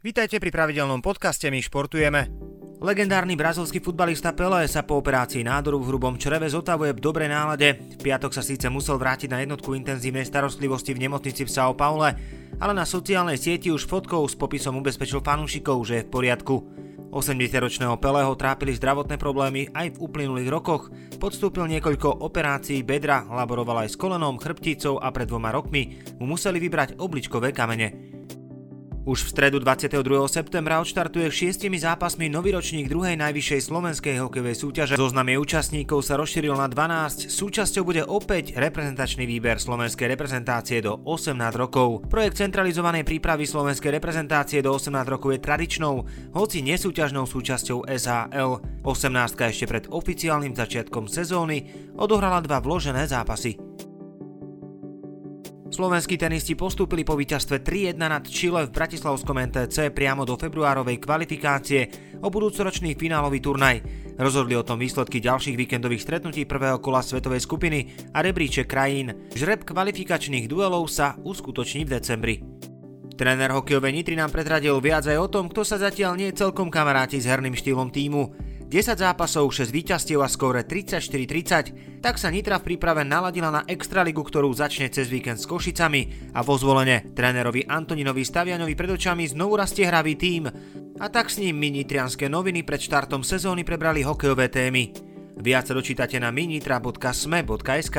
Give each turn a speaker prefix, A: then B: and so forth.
A: Vítajte pri pravidelnom podcaste My športujeme. Legendárny brazilský futbalista Pelé sa po operácii nádoru v hrubom čreve zotavuje v dobrej nálade. V piatok sa síce musel vrátiť na jednotku intenzívnej starostlivosti v nemocnici v São Paule, ale na sociálnej sieti už fotkou s popisom ubezpečil fanúšikov, že je v poriadku. 80-ročného Pelého trápili zdravotné problémy aj v uplynulých rokoch. Podstúpil niekoľko operácií bedra, laboroval aj s kolenom, chrbticou a pred dvoma rokmi mu museli vybrať obličkové kamene. Už v stredu 22. septembra odštartuje šiestimi zápasmi nový ročník druhej najvyššej slovenskej hokejovej súťaže. Zoznam jej účastníkov sa rozšíril na 12. Súčasťou bude opäť reprezentačný výber slovenskej reprezentácie do 18 rokov. Projekt centralizovanej prípravy slovenskej reprezentácie do 18 rokov je tradičnou, hoci nesúťažnou súčasťou SHL. 18 ešte pred oficiálnym začiatkom sezóny odohrala dva vložené zápasy. Slovenskí tenisti postúpili po víťazstve 3-1 nad Chile v Bratislavskom NTC priamo do februárovej kvalifikácie o budúcoročný finálový turnaj. Rozhodli o tom výsledky ďalších víkendových stretnutí prvého kola svetovej skupiny a rebríček krajín. Žreb kvalifikačných duelov sa uskutoční v decembri. Tréner hokejovej Nitry nám pretradil viac aj o tom, kto sa zatiaľ nie celkom kamaráti s herným štýlom týmu. 10 zápasov, 6 víťazstiev a skóre 34-30, tak sa Nitra v príprave naladila na Extraligu, ktorú začne cez víkend s Košicami a vo zvolenie trénerovi Antoninovi Stavianovi pred očami znovu rastie hravý tím a tak s ním my nitrianské noviny pred štartom sezóny prebrali hokejové témy. Viac dočítate na minitra.sme.sk